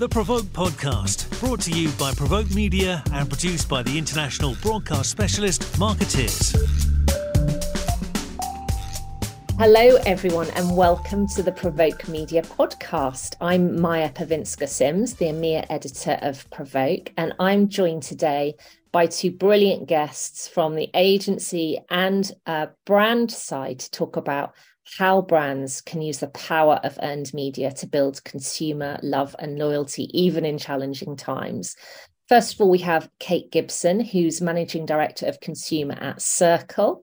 The Provoke Podcast, brought to you by Provoke Media and produced by the international broadcast specialist Marketeers. Hello, everyone, and welcome to the Provoke Media podcast. I'm Maja Pawinska Sims, the EMEA editor of Provoke, and I'm joined today by two brilliant guests from the agency and uh, brand side to talk about how brands can use the power of earned media to build consumer love and loyalty, even in challenging times. First of all, we have Kate Gibson, who's Managing Director of Consumer at Cirkle.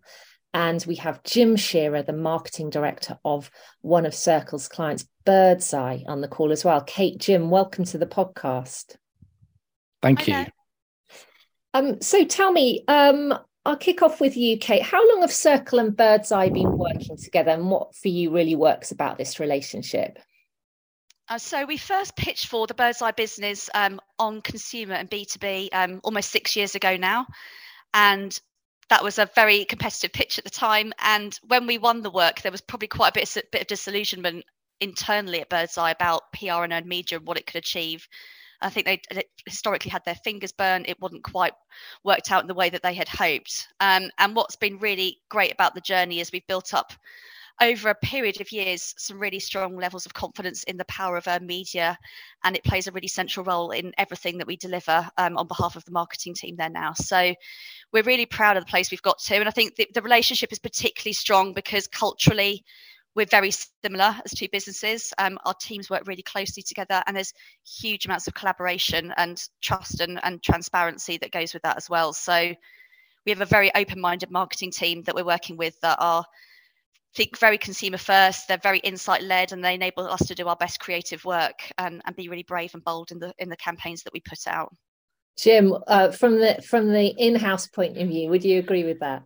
And we have Jim Shearer, the Marketing Director of one of Cirkle's clients, Birds Eye, on the call as well. Kate, Jim, welcome to the podcast. Thank you. Um, so tell me, um, I'll kick off with you, Kate. How long have Cirkle and Birds Eye been working together, and what for you really works about this relationship? Uh, so we first pitched for the Birds Eye business um, on consumer and B2B um, almost six years ago now. And that was a very competitive pitch at the time. And when we won the work, there was probably quite a bit, a bit of disillusionment internally at Birds Eye about PR and earned media and what it could achieve. I think they historically had their fingers burned. It wasn't quite worked out in the way that they had hoped. Um, and what's been really great about the journey is we've built up over a period of years some really strong levels of confidence in the power of our media and it plays a really central role in everything that we deliver um, on behalf of the marketing team there now so we're really proud of the place we've got to and i think the, the relationship is particularly strong because culturally we're very similar as two businesses. Um, our teams work really closely together, and there's huge amounts of collaboration and trust and, and transparency that goes with that as well. So we have a very open-minded marketing team that we're working with that are think very consumer first. They're very insight led, and they enable us to do our best creative work and, and be really brave and bold in the in the campaigns that we put out. Jim, uh, from the from the in-house point of view, would you agree with that?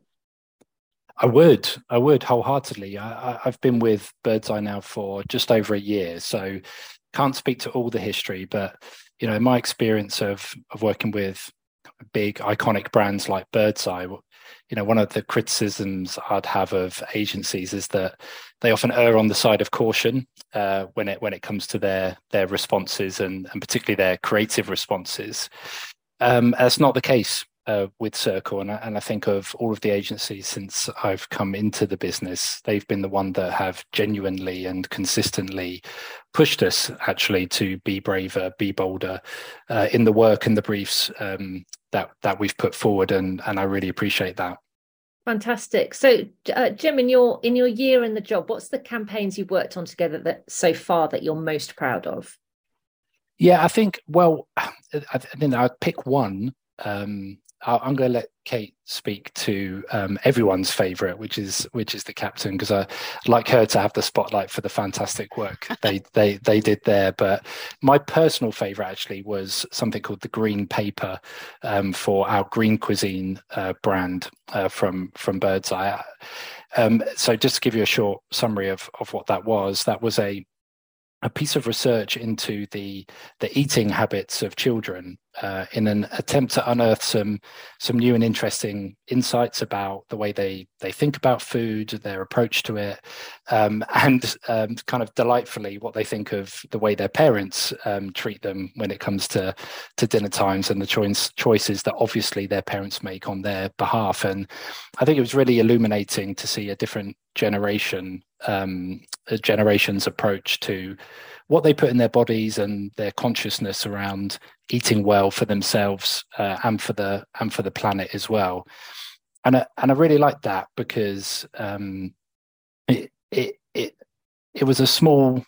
I would, I would wholeheartedly. I, have been with Birds Eye now for just over a year, so can't speak to all the history, but you know, my experience of of working with big iconic brands like Birds Eye, you know, one of the criticisms I'd have of agencies is that they often err on the side of caution uh, when it when it comes to their their responses and and particularly their creative responses. Um, that's not the case uh, with Cirkle, and I, and I think of all of the agencies since I've come into the business, they've been the one that have genuinely and consistently pushed us actually to be braver, be bolder uh, in the work and the briefs um, that that we've put forward, and and I really appreciate that. Fantastic. So, uh, Jim, in your in your year in the job, what's the campaigns you've worked on together that so far that you're most proud of? Yeah, I think. Well, I think I'd pick one um, I'm going to let Kate speak to um, everyone's favourite, which is which is the captain, because I like her to have the spotlight for the fantastic work they they they did there. But my personal favourite actually was something called the Green Paper um, for our Green Cuisine uh, brand uh, from from Birds Eye. Um, so just to give you a short summary of of what that was, that was a a piece of research into the the eating habits of children uh, in an attempt to unearth some some new and interesting insights about the way they they think about food, their approach to it, um, and um, kind of delightfully what they think of the way their parents um, treat them when it comes to to dinner times and the choice choices that obviously their parents make on their behalf. And I think it was really illuminating to see a different generation um, generation's approach to what they put in their bodies and their consciousness around eating well for themselves uh, and for the and for the planet as well. And I, and I really like that because um, it it it it was a small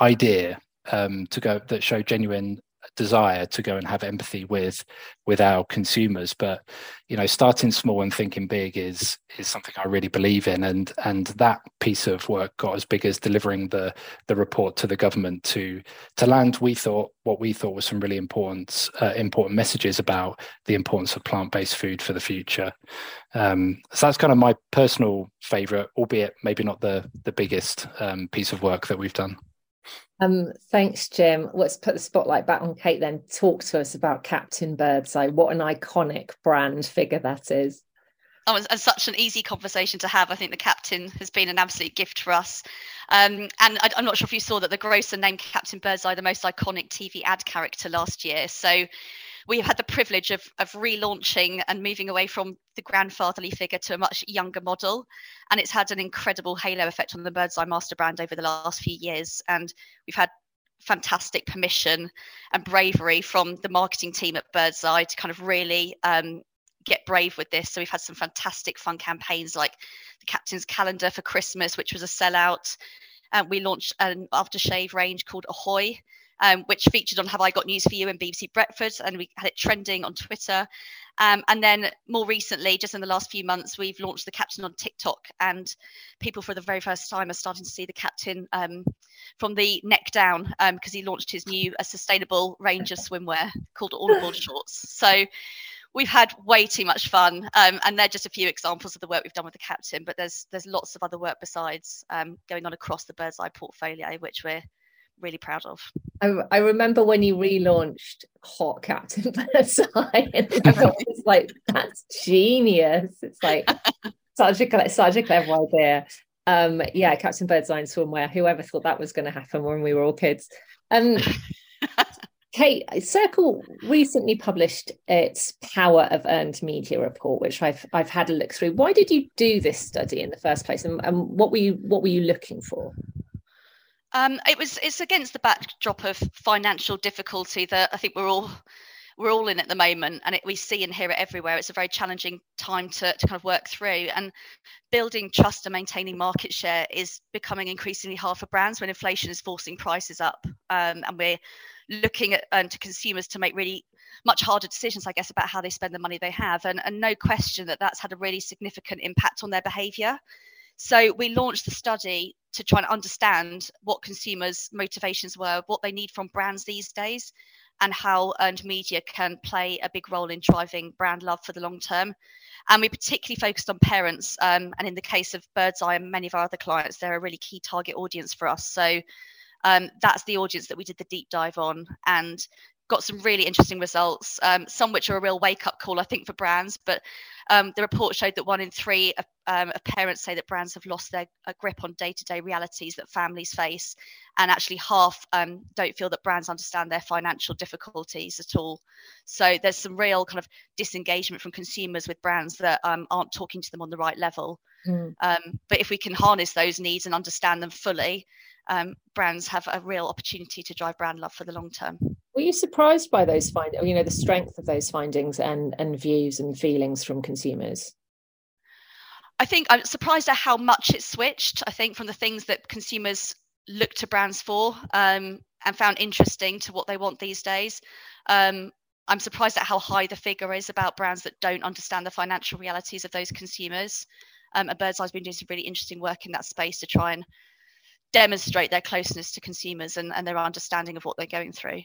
idea um, to go that showed genuine desire to go and have empathy with with our consumers. But you know starting small and thinking big is is something i really believe in. And and that piece of work got as big as delivering the the report to the government to to land we thought what we thought was some really important uh, important messages about the importance of plant-based food for the future. Um, so that's kind of my personal favorite albeit maybe not the the biggest um, piece of work that we've done um, thanks, Jim. Let's put the spotlight back on Kate then. Talk to us about Captain Birds Eye. What an iconic brand figure that is. oh, such an easy conversation to have. I think the captain has been an absolute gift for us. Um, and I, am not sure if you saw that the grocer named Captain Birds Eye the most iconic TV ad character last year. So we had the privilege of, of relaunching and moving away from the grandfatherly figure to a much younger model. And it's had an incredible halo effect on the Birds Eye master brand over the last few years. And we've had fantastic permission and bravery from the marketing team at Birds Eye to kind of really um, get brave with this. So we've had some fantastic fun campaigns like the Captain's Calendar for Christmas, which was a sellout. And we launched an aftershave range called Ahoy, um, which featured on Have I Got News for You and BBC Breakfast, and we had it trending on Twitter. Um, and then more recently, just in the last few months, we've launched the captain on TikTok, and people for the very first time are starting to see the captain um, from the neck down because um, he launched his new a sustainable range of swimwear called All Aboard Shorts. So we've had way too much fun um, and they're just a few examples of the work we've done with the captain but there's there's lots of other work besides um, going on across the Birds Eye portfolio which we're really proud of. I, I remember when you relaunched Hot Captain Birds Eye, and everyone was like, "That's genius!" It's like such a such a clever idea. Um, yeah, Captain Birds Eye and swimwear. Whoever thought that was going to happen when we were all kids? Um, Kate, Cirkle recently published its Power of Earned Media report, which I've I've had a look through. Why did you do this study in the first place, and, and what were you what were you looking for? Um, it was it's against the backdrop of financial difficulty that I think we're all we're all in at the moment, and it, we see and hear it everywhere. It's a very challenging time to, to kind of work through, and building trust and maintaining market share is becoming increasingly hard for brands when inflation is forcing prices up, um, and we're looking at um, to consumers to make really much harder decisions, I guess, about how they spend the money they have, and, and no question that that's had a really significant impact on their behaviour. So we launched the study to try and understand what consumers' motivations were, what they need from brands these days, and how earned media can play a big role in driving brand love for the long term. And we particularly focused on parents. Um, and in the case of Birds Eye and many of our other clients, they're a really key target audience for us. So um, that's the audience that we did the deep dive on. And got some really interesting results, um, some which are a real wake up call, I think, for brands. But um, the report showed that one in three of, um, of parents say that brands have lost their grip on day to day realities that families face. And actually, half um, don't feel that brands understand their financial difficulties at all. So there's some real kind of disengagement from consumers with brands that um, aren't talking to them on the right level. Mm. but if we can harness those needs and understand them fully, um, brands have a real opportunity to drive brand love for the long term. Were you surprised by those findings? You know, the strength of those findings and and views and feelings from consumers. I think I'm surprised at how much it switched. I think from the things that consumers look to brands for um, and found interesting to what they want these days. Um, I'm surprised at how high the figure is about brands that don't understand the financial realities of those consumers. Um, and Birds Eye's been doing some really interesting work in that space to try and demonstrate their closeness to consumers and, and their understanding of what they're going through.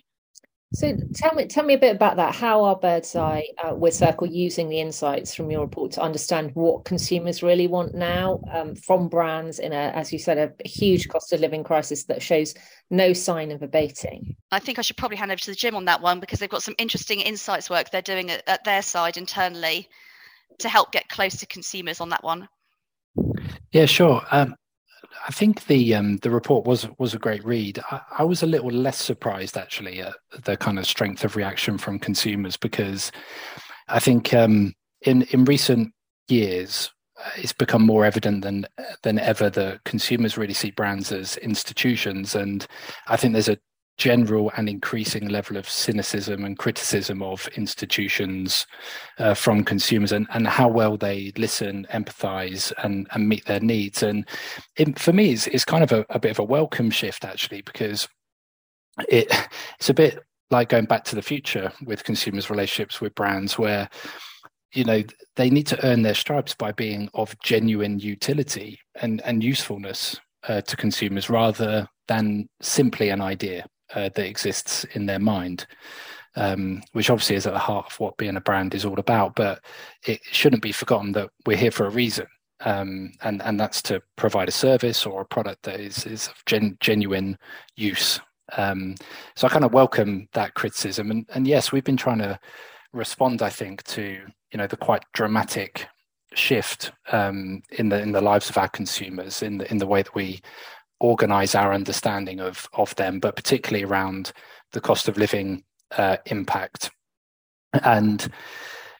So tell me, tell me a bit about that. How are Birds Eye uh, with Cirkle using the insights from your report to understand what consumers really want now um, from brands in a, as you said, a huge cost of living crisis that shows no sign of abating? I think I should probably hand over to the Jim on that one because they've got some interesting insights work they're doing at, at their side internally to help get close to consumers on that one. Yeah, sure. Um, I think the um, the report was was a great read. I, I, was a little less surprised actually at the kind of strength of reaction from consumers because I think um, in in recent years uh, it's become more evident than than ever that consumers really see brands as institutions, and I think there's a general and increasing level of cynicism and criticism of institutions uh, from consumers and, and how well they listen, empathize, and, and meet their needs. And it, for me, it's, it's kind of a, a bit of a welcome shift, actually, because it it's a bit like going back to the future with consumers' relationships with brands, where you know they need to earn their stripes by being of genuine utility and, and usefulness uh, to consumers rather than simply an idea uh, that exists in their mind, um, which obviously is at the heart of what being a brand is all about. But it shouldn't be forgotten that we're here for a reason. Um, and and that's to provide a service or a product that is is of gen, genuine use. Um, so I kind of welcome that criticism, and and yes, we've been trying to respond, I think, to you know the quite dramatic shift um, in the in the lives of our consumers in the in the way that we organize our understanding of of them, but particularly around the cost of living uh, impact. And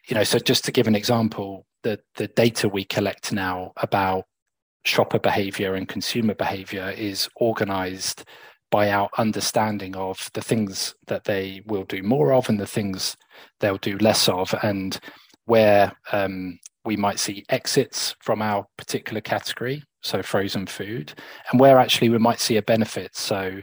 you know, so just to give an example, the the data we collect now about shopper behavior and consumer behavior is organized by our understanding of the things that they will do more of and the things they'll do less of, and where um, we might see exits from our particular category, so frozen food, and where actually we might see a benefit. So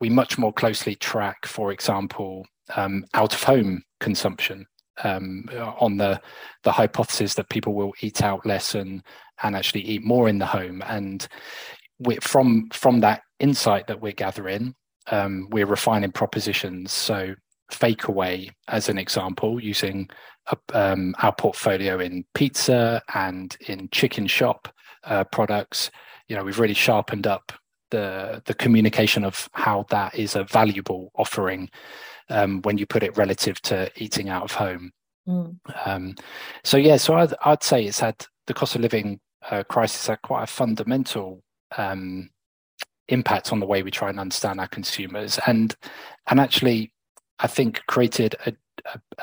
we much more closely track, for example, um, out of home consumption um, on the the hypothesis that people will eat out less and and actually eat more in the home. And we, from from that insight that we're gathering, um, we're refining propositions. So fake away as an example using um, our portfolio in pizza and in chicken shop uh, products you know we've really sharpened up the the communication of how that is a valuable offering um, when you put it relative to eating out of home mm. um, so yeah so I'd, I'd say it's had the cost of living uh, crisis had quite a fundamental um, impact on the way we try and understand our consumers and and actually I think created a,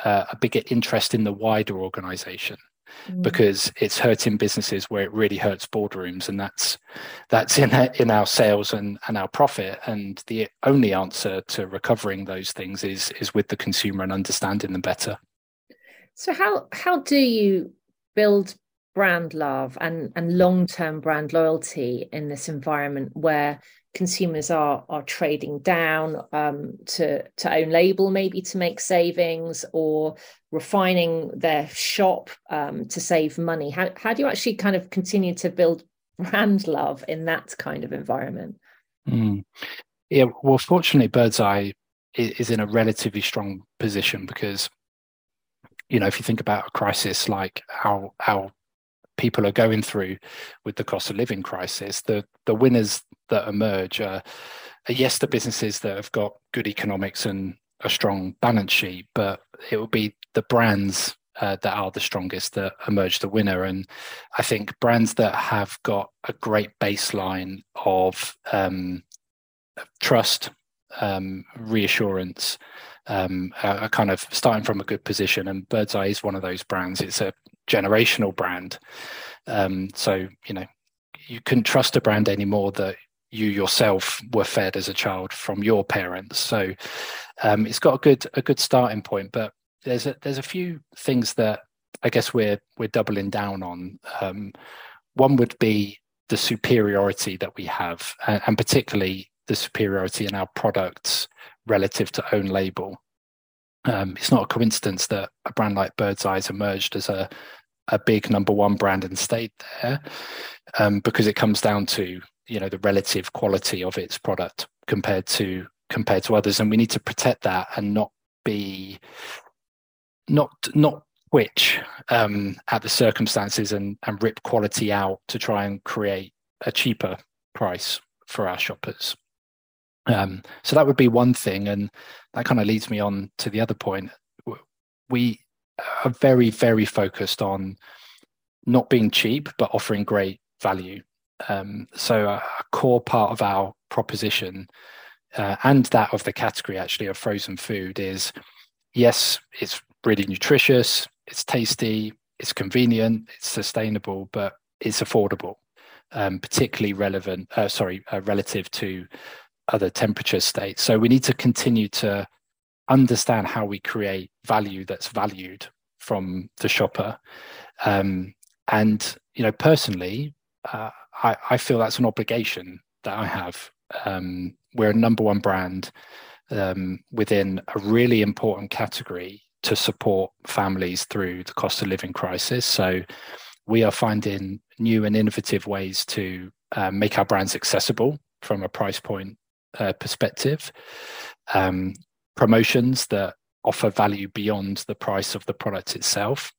a, a bigger interest in the wider organization mm. Mm. because it's hurting businesses where it really hurts boardrooms and that's that's in in our sales and, and our profit. And the only answer to recovering those things is is with the consumer and understanding them better. So how how do you build brand love and and long-term brand loyalty in this environment where consumers are are trading down um, to to own label maybe to make savings or refining their shop um, to save money how, how do you actually kind of continue to build brand love in that kind of environment mm. yeah well fortunately Birds Eye is in a relatively strong position because you know if you think about a crisis like our how people are going through with the cost of living crisis, the the winners that emerge are, are yes, the businesses that have got good economics and a strong balance sheet, but it will be the brands uh, that are the strongest that emerge the winner. And I think brands that have got a great baseline of um, trust, um, reassurance, um, are, are, kind of starting from a good position. And Birds Eye is one of those brands. It's a generational brand. Um, so you know you couldn't trust a brand anymore that you yourself were fed as a child from your parents. So um, it's got a good a good starting point, but there's a, there's a few things that I guess we're we're doubling down on. Um, one would be the superiority that we have, and, and particularly the superiority in our products relative to own label. Um, it's not a coincidence that a brand like Birds Eye has emerged as a a big number one brand and stayed there um, because it comes down to you know the relative quality of its product compared to compared to others. And we need to protect that and not be not not twitch um, at the circumstances and and rip quality out to try and create a cheaper price for our shoppers. Um, so that would be one thing. And that kind of leads me on to the other point. We are very, very focused on not being cheap, but offering great value. Um, so a, a, core part of our proposition uh, and that of the category actually of frozen food is yes, it's really nutritious, it's tasty, it's convenient, it's sustainable, but it's affordable, um, particularly relevant, uh, sorry, uh, relative to other temperature states. So we need to continue to understand how we create value that's valued from the shopper. Um, and you know, personally, uh, I, I, feel that's an obligation that I have. Um, we're a number one brand um, within a really important category to support families through the cost of living crisis. So we are finding new and innovative ways to uh, make our brands accessible from a price point uh, perspective. Um, promotions that offer value beyond the price of the product itself.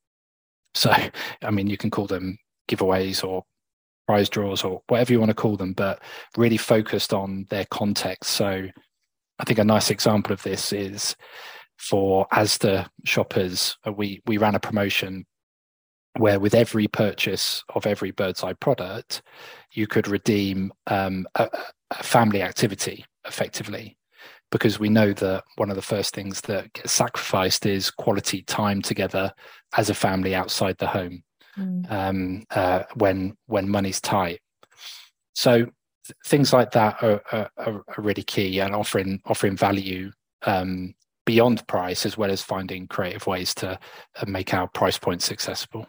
So, I mean, you can call them giveaways or prize draws or whatever you want to call them, but really focused on their context. So, I think a nice example of this is for Asda shoppers. Uh, we we ran a promotion where with every purchase of every Birds Eye product, you could redeem um, a, a family activity effectively because we know that one of the first things that gets sacrificed is quality time together as a family outside the home mm. um, uh, when when money's tight. So th- things like that are, are, are, really key and offering offering value um, beyond price as well as finding creative ways to uh, make our price points accessible.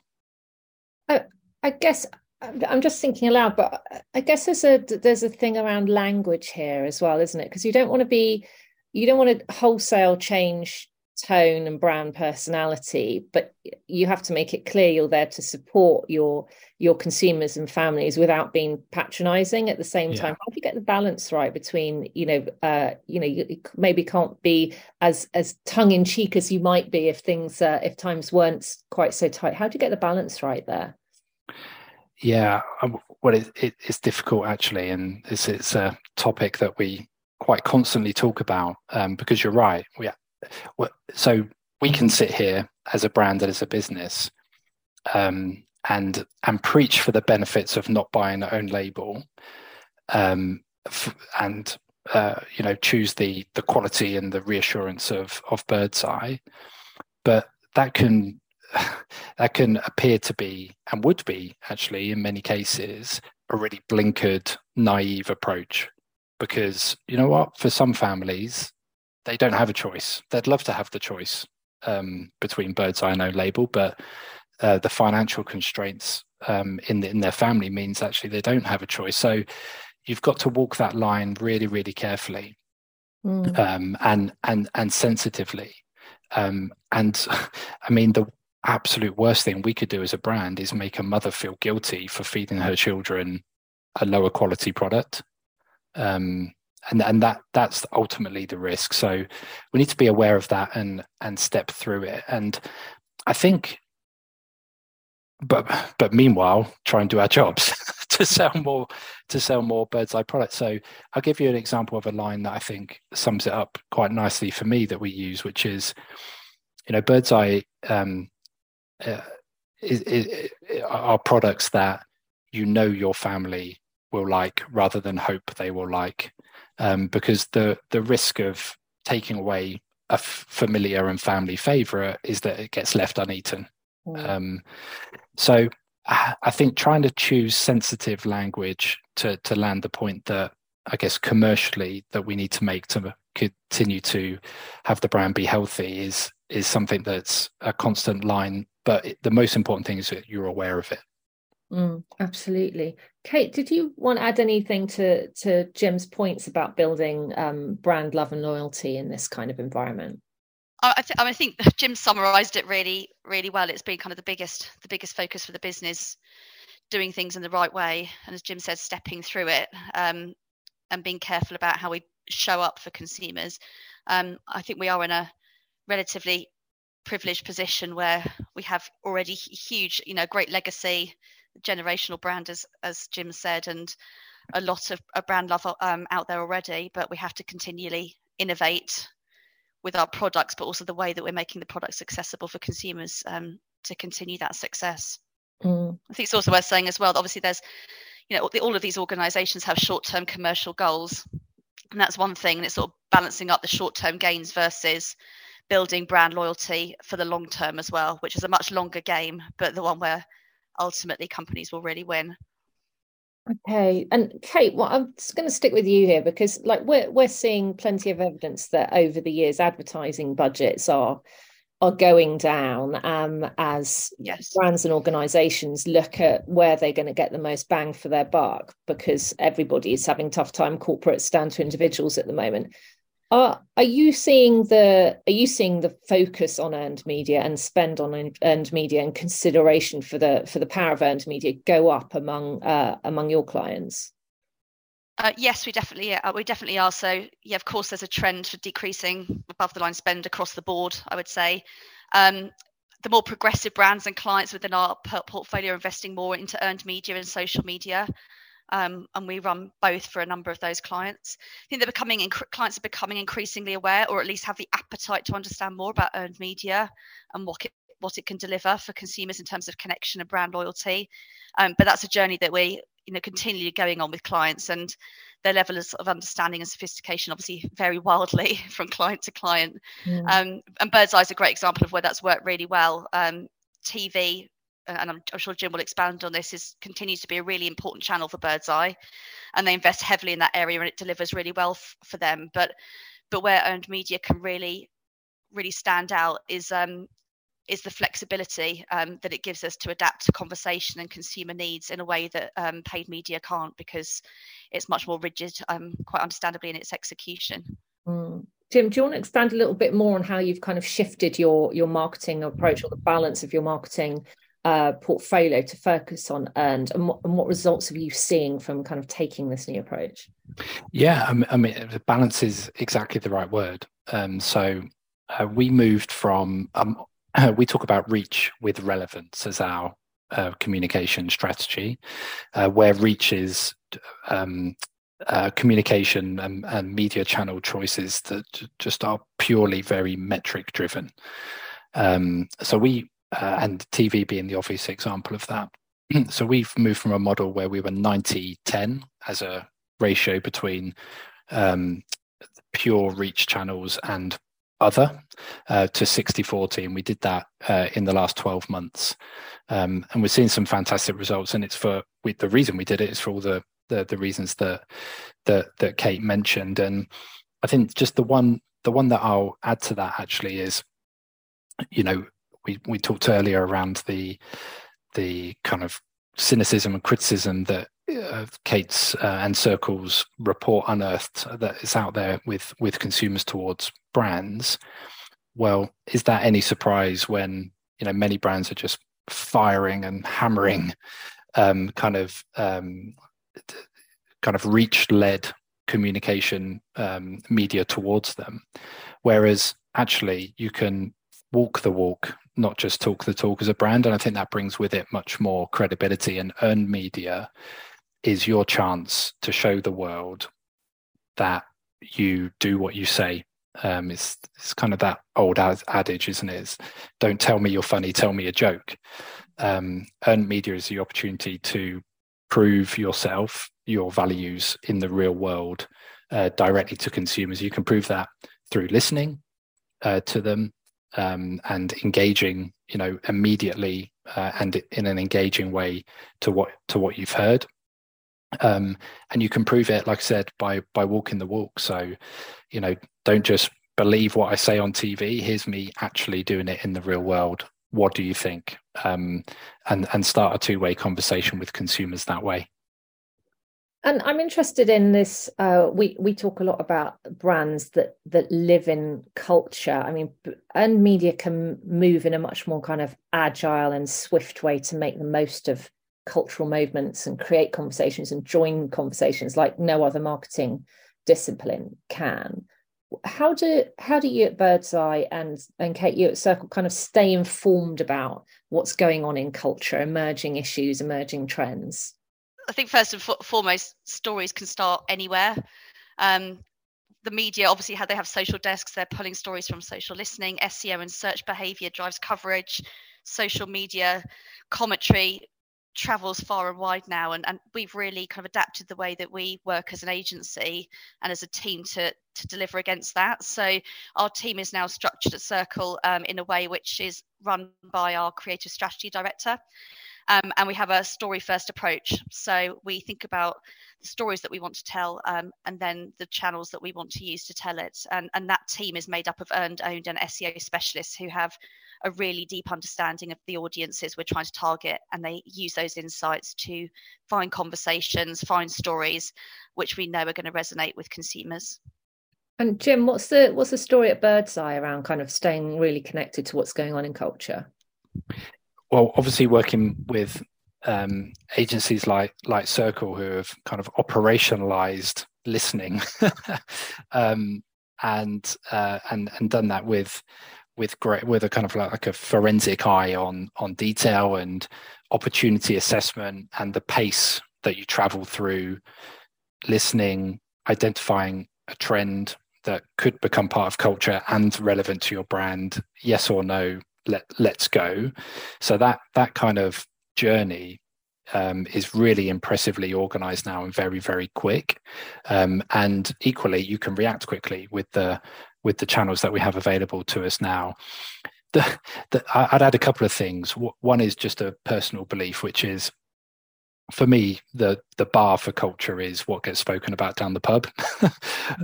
I, I guess I'm just thinking aloud, but I guess there's a there's a thing around language here as well, isn't it? Because you don't want to be you don't want to wholesale change tone and brand personality but you have to make it clear you're there to support your your consumers and families without being patronizing at the same yeah. time how do you get the balance right between you know uh you know you maybe can't be as as tongue in cheek as you might be if things uh, if times weren't quite so tight how do you get the balance right there yeah um, well it, it, it's difficult actually and it's it's a topic that we quite constantly talk about um, because you're right we so we can sit here as a brand and as a business um, and and preach for the benefits of not buying our own label um, f- and uh, you know choose the the quality and the reassurance of of Birds Eye. But that can that can appear to be and would be actually in many cases a really blinkered naive approach because you know what for some families they don't have a choice. They'd love to have the choice um, between Birds Eye and own label, but uh, the financial constraints um, in the, in their family means actually they don't have a choice. So you've got to walk that line really, really carefully mm. um, and and and sensitively. Um, and I mean, the absolute worst thing we could do as a brand is make a mother feel guilty for feeding her children a lower quality product. Um, and and that that's ultimately the risk. So we need to be aware of that and and step through it. And i think but but meanwhile try and do our jobs to sell more to sell more Birds Eye products. So i'll give you an example of a line that i think sums it up quite nicely for me that we use which is you know Birds Eye um, uh, is, is, are products that you know your family will like rather than hope they will like um, because the the risk of taking away a f- familiar and family favorite is that it gets left uneaten. Mm. Um, so I think trying to choose sensitive language to to land the point that I guess commercially that we need to make to continue to have the brand be healthy is is something that's a constant line. But it, the most important thing is that you're aware of it. Mm, absolutely. Kate, did you want to add anything to, to Jim's points about building um, brand love and loyalty in this kind of environment? I, th- I think Jim summarized it really, really well. It's been kind of the biggest, the biggest focus for the business, doing things in the right way, and as Jim says, stepping through it um, and being careful about how we show up for consumers. Um, I think we are in a relatively privileged position where we have already huge, you know, great legacy generational brand, as as Jim said, and a lot of a brand love um, out there already. But we have to continually innovate with our products, but also the way that we're making the products accessible for consumers um, to continue that success. Mm. I think it's also worth saying as well that obviously there's, you know, all of these organisations have short-term commercial goals, and that's one thing. And it's sort of balancing up the short-term gains versus building brand loyalty for the long term as well, which is a much longer game, but the one where ultimately companies will really win. Okay, and Kate, well, I'm just going to stick with you here because, like, we're we're seeing plenty of evidence that over the years, advertising budgets are are going down um, as yes. brands and organisations look at where they're going to get the most bang for their buck because everybody is having tough time, corporates down to individuals at the moment. Are are you seeing the are you seeing the focus on earned media and spend on earned media and consideration for the for the power of earned media go up among uh, among your clients? Uh, yes, we definitely uh, we definitely are. So yeah, of course, there's a trend for decreasing above the line spend across the board. I would say. Um, the more progressive brands and clients within our portfolio are investing more into earned media and social media um, and we run both for a number of those clients. I think they're becoming inc- clients are becoming increasingly aware, or at least have the appetite to understand more about earned media and what it what it can deliver for consumers in terms of connection and brand loyalty. Um, but that's a journey that we you know continually going on with clients and their level of understanding and sophistication obviously vary wildly from client to client. Mm. Um, and Birds Eye is a great example of where that's worked really well. Um, TV, and I'm, I'm, sure Jim will expand on this, is continues to be a really important channel for Birds Eye, and they invest heavily in that area, and it delivers really well f- for them. But but where earned media can really really stand out is um, is the flexibility um, that it gives us to adapt to conversation and consumer needs in a way that um, paid media can't because it's much more rigid, um, quite understandably, in its execution. Mm. Jim, do you want to expand a little bit more on how you've kind of shifted your your marketing approach or the balance of your marketing uh, portfolio to focus on earned, and what, and what results are you seeing from kind of taking this new approach? Yeah, I mean, balance is exactly the right word. Um, so uh, we moved from um, we talk about reach with relevance as our uh, communication strategy, uh, where reach is um, uh, communication and, and, media channel choices that just are purely very metric driven. Um, so we uh, and TV being the obvious example of that. so we've moved from a model where we were 90 10 as a ratio between um, pure reach channels and other uh, to 60 40 and we did that uh, in the last 12 months um, and we're seeing some fantastic results and it's for we, the reason we did it is for all the the, the reasons that that that kate mentioned and i think just the one the one that i'll add to that actually is you know we we talked earlier around the the kind of cynicism and criticism that uh, Kate's uh, and Cirkle's report unearthed that is out there with with consumers towards brands. Well, is that any surprise when you know many brands are just firing and hammering um, kind of um, kind of reach led communication um, media towards them, whereas actually you can walk the walk not just talk the talk as a brand. And I think that brings with it much more credibility. And earned media is your chance to show the world that you do what you say. Um, it's it's kind of that old adage, isn't it? It's, don't tell me you're funny, tell me a joke. Um, earned media is the opportunity to prove yourself, your values in the real world uh, directly to consumers. You can prove that through listening uh, to them, um, and engaging, you know, immediately uh, and in an engaging way to what to what you've heard. Um, and you can prove it, like I said, by by walking the walk. So, you know, don't just believe what I say on TV. Here's me actually doing it in the real world. What do you think? Um, and and start a two way conversation with consumers that way. And I'm interested in this. Uh, we we talk a lot about brands that that live in culture. I mean, and media can move in a much more kind of agile and swift way to make the most of cultural movements and create conversations and join conversations like no other marketing discipline can. How do how do you at Birds Eye and and Kate you at Cirkle kind of stay informed about what's going on in culture, emerging issues, emerging trends? I think first and foremost, stories can start anywhere. Um, the media obviously how they have social desks. They're pulling stories from social listening. SEO and search behavior drives coverage social media commentary travels far and wide now and, and we've really kind of adapted the way that we work as an agency and as a team to to deliver against that. So our team is now structured at Cirkle um, in a way which is run by our creative strategy director um, and we have a story first approach. So we think about the stories that we want to tell um, and then the channels that we want to use to tell it. And, and that team is made up of earned, owned, and SEO specialists who have a really deep understanding of the audiences we're trying to target. And they use those insights to find conversations, find stories which we know are going to resonate with consumers. And Jim, what's the what's the story at Birds Eye around kind of staying really connected to what's going on in culture? Well, obviously working with um, agencies like like Cirkle who have kind of operationalized listening um, and uh, and and done that with with great with a kind of like, like a forensic eye on on detail and opportunity assessment and the pace that you travel through listening identifying a trend that could become part of culture and relevant to your brand yes or no let let's go. So that that kind of journey um, is really impressively organized now and very very quick. Um, and equally you can react quickly with the with the channels that we have available to us now. The, the, i'd add a couple of things. One is just a personal belief which is for me the the bar for culture is what gets spoken about down the pub.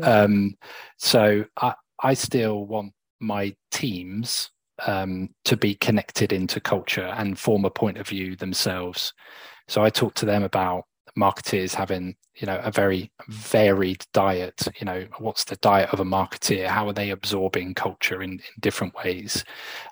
Um, so i i still want my teams um, to be connected into culture and form a point of view themselves. So I talk to them about marketeers having you know a very varied diet. You know what's the diet of a marketeer? How are they absorbing culture in, in, different ways?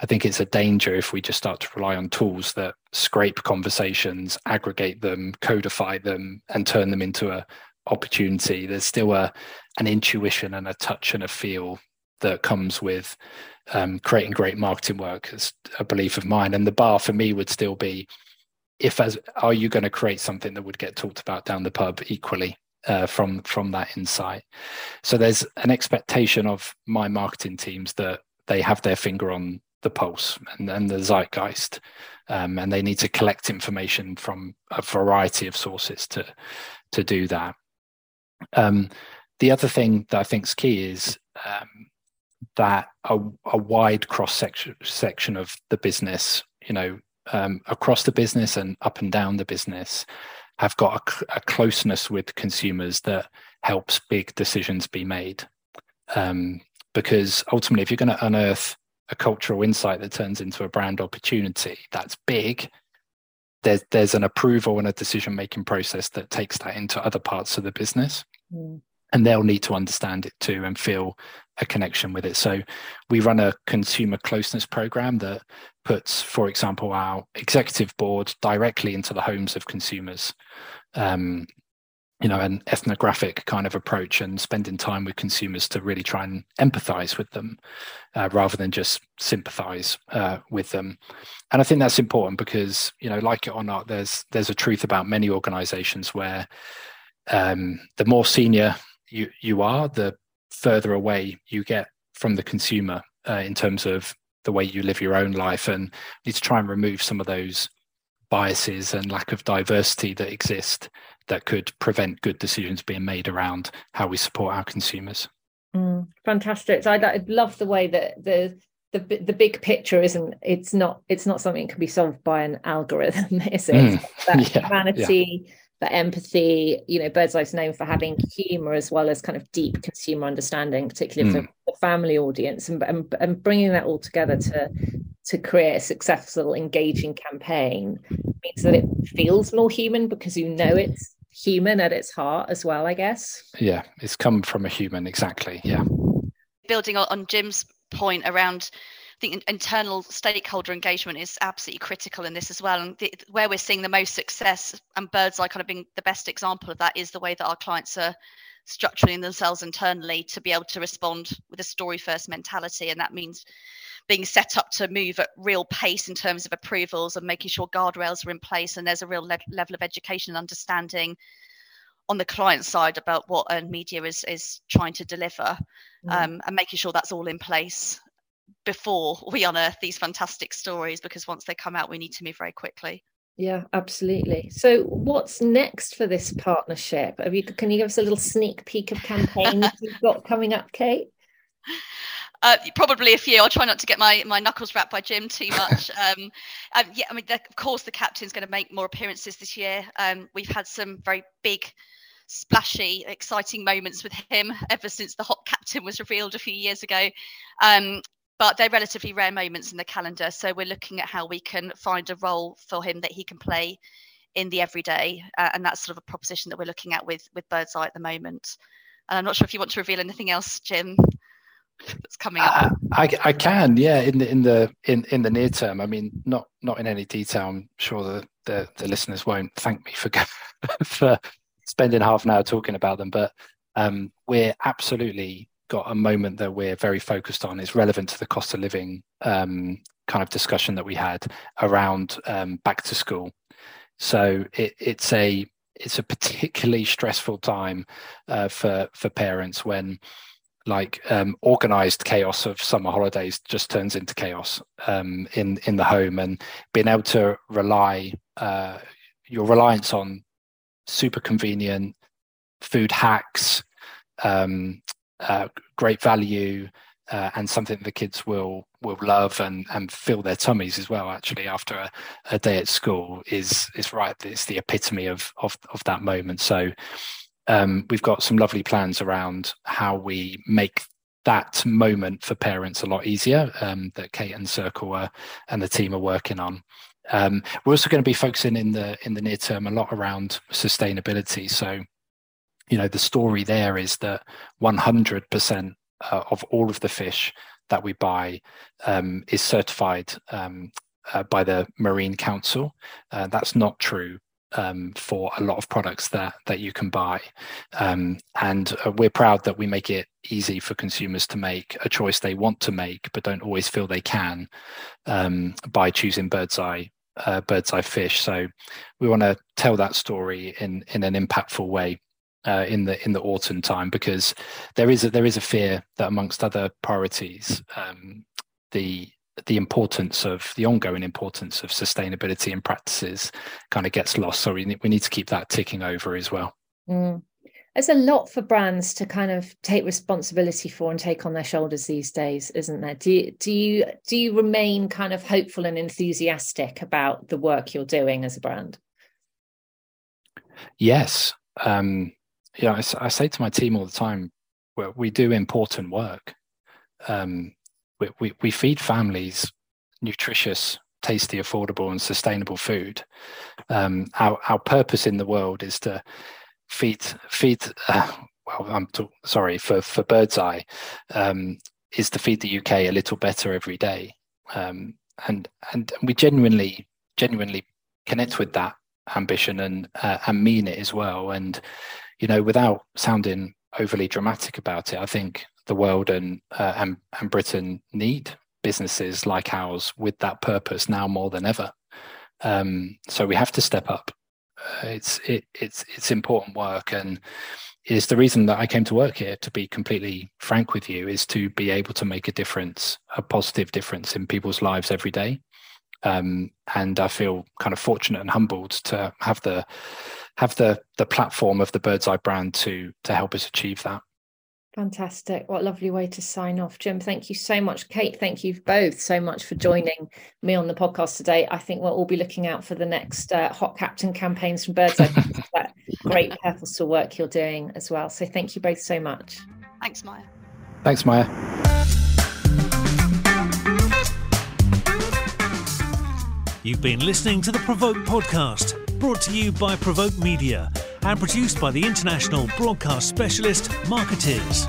I think it's a danger if we just start to rely on tools that scrape conversations aggregate them codify them and turn them into a opportunity. There's still a an intuition and a touch and a feel that comes with um, creating great marketing work is a belief of mine. And the bar for me would still be if as are you going to create something that would get talked about down the pub equally uh, from from that insight. So there's an expectation of my marketing teams that they have their finger on the pulse and, and the zeitgeist, um, and they need to collect information from a variety of sources to to do that. Um, the other thing that I think is key is um, that a, a wide cross section section of the business, you know, um, across the business and up and down the business, have got a, a closeness with consumers that helps big decisions be made. Um, because ultimately, if you're going to unearth a cultural insight that turns into a brand opportunity, that's big. There's there's an approval and a decision making process that takes that into other parts of the business. Mm and they'll need to understand it too and feel a connection with it. So we run a consumer closeness program that puts, for example, our executive board directly into the homes of consumers. Um, you know, an ethnographic kind of approach and spending time with consumers to really try and empathize with them uh, rather than just sympathize uh, with them. And I think that's important because, you know, like it or not, there's there's a truth about many organizations where um, the more senior you you are, the further away you get from the consumer uh, in terms of the way you live your own life, and need to try and remove some of those biases and lack of diversity that exist that could prevent good decisions being made around how we support our consumers. Mm, fantastic! So I, I love the way that the the the big picture isn't it's not it's not something that can be solved by an algorithm is it mm, that yeah, humanity yeah that empathy you know Birds Eye's known for having humor as well as kind of deep consumer understanding particularly mm. for the family audience and, and, and bringing that all together to to create a successful engaging campaign means that it feels more human because you know it's human at its heart as well i guess yeah it's come from a human exactly yeah building on jim's point around I think internal stakeholder engagement is absolutely critical in this as well. And the, where we're seeing the most success, and Bird's Birds Eye kind of being the best example of that, is the way that our clients are structuring themselves internally to be able to respond with a story first mentality. And that means being set up to move at real pace in terms of approvals and making sure guardrails are in place and there's a real le- level of education and understanding on the client side about what earned media is is trying to deliver mm. um, and making sure that's all in place before we unearth these fantastic stories because once they come out we need to move very quickly yeah absolutely so what's next for this partnership have you can you give us a little sneak peek of campaigns you've got coming up kate uh, probably a few. I'll try not to get my, my knuckles wrapped by Jim too much. Um, um, yeah, I mean, the, of course, the captain's going to make more appearances this year. Um, we've had some very big, splashy, exciting moments with him ever since the hot captain was revealed a few years ago. But they're relatively rare moments in the calendar. So we're looking at how we can find a role for him that he can play in the everyday, uh, and that's sort of a proposition that we're looking at with with Birds Eye at the moment. And I'm not sure if you want to reveal anything else, Jim. That's coming up. Uh, I, I can, yeah, in the in the in, in the near term. I mean, not not in any detail. I'm sure the the, the listeners won't thank me for for spending half an hour talking about them, but um, we're absolutely got a moment that we're very focused on is relevant to the cost of living um, kind of discussion that we had around um, back to school. So it, it's a it's a particularly stressful time uh, for for parents when like um, organized chaos of summer holidays just turns into chaos um, in in the home, and being able to rely uh, your reliance on super convenient food hacks, um, uh, great value, uh, and something the kids will will love and and fill their tummies as well. Actually, after a, a day at school is is right. It's the epitome of of of that moment. So um, we've got some lovely plans around how we make that moment for parents a lot easier um, that Kate and Cirkle are, and the team are working on. Um, we're also going to be focusing in the in the near term a lot around sustainability. So, you know, the story there is that 100% uh, of all of the fish that we buy um, is certified um, uh, by the Marine Council. Uh, that's not true um, for a lot of products that that you can buy, um, and uh, we're proud that we make it easy for consumers to make a choice they want to make, but don't always feel they can um, by choosing Birds Eye uh, Birds Eye fish. So we want to tell that story in in an impactful way. Uh, in the in the autumn time, because there is a, there is a fear that amongst other priorities, um, the the importance of the ongoing importance of sustainability and practices kind of gets lost. So we need, we need to keep that ticking over as well. Mm. There's a lot for brands to kind of take responsibility for and take on their shoulders these days, isn't there? Do you do you do you remain kind of hopeful and enthusiastic about the work you're doing as a brand? Yes, um, you know, I, I say to my team all the time, we do important work. Um, we, we, we feed families nutritious, tasty, affordable, and sustainable food. Um, our our purpose in the world is to feed feed. Uh, well, I'm sorry for for Birds Eye, um, is to feed the UK a little better every day, um, and and we genuinely genuinely connect with that ambition and uh, and mean it as well. And you know, without sounding overly dramatic about it, I think the world and uh, and and Britain need businesses like ours with that purpose now more than ever. Um, so we have to step up. Uh, it's it, it's it's important work, and is the reason that I came to work here. To be completely frank with you, is to be able to make a difference, a positive difference in people's lives every day. Um, and I feel kind of fortunate and humbled to have the have the the platform of the Birds Eye brand to to help us achieve that. Fantastic. What a lovely way to sign off. Jim, thank you so much. Kate, thank you both so much for joining me on the podcast today. I think we'll all be looking out for the next uh, Hot Captain campaigns from Birds Eye. that great purposeful work you're doing as well. So thank you both so much. Thanks, Maja. Thanks, Maja. You've been listening to the PRovoke podcast, brought to you by PRovoke Media and produced by the international broadcast specialist Markettiers.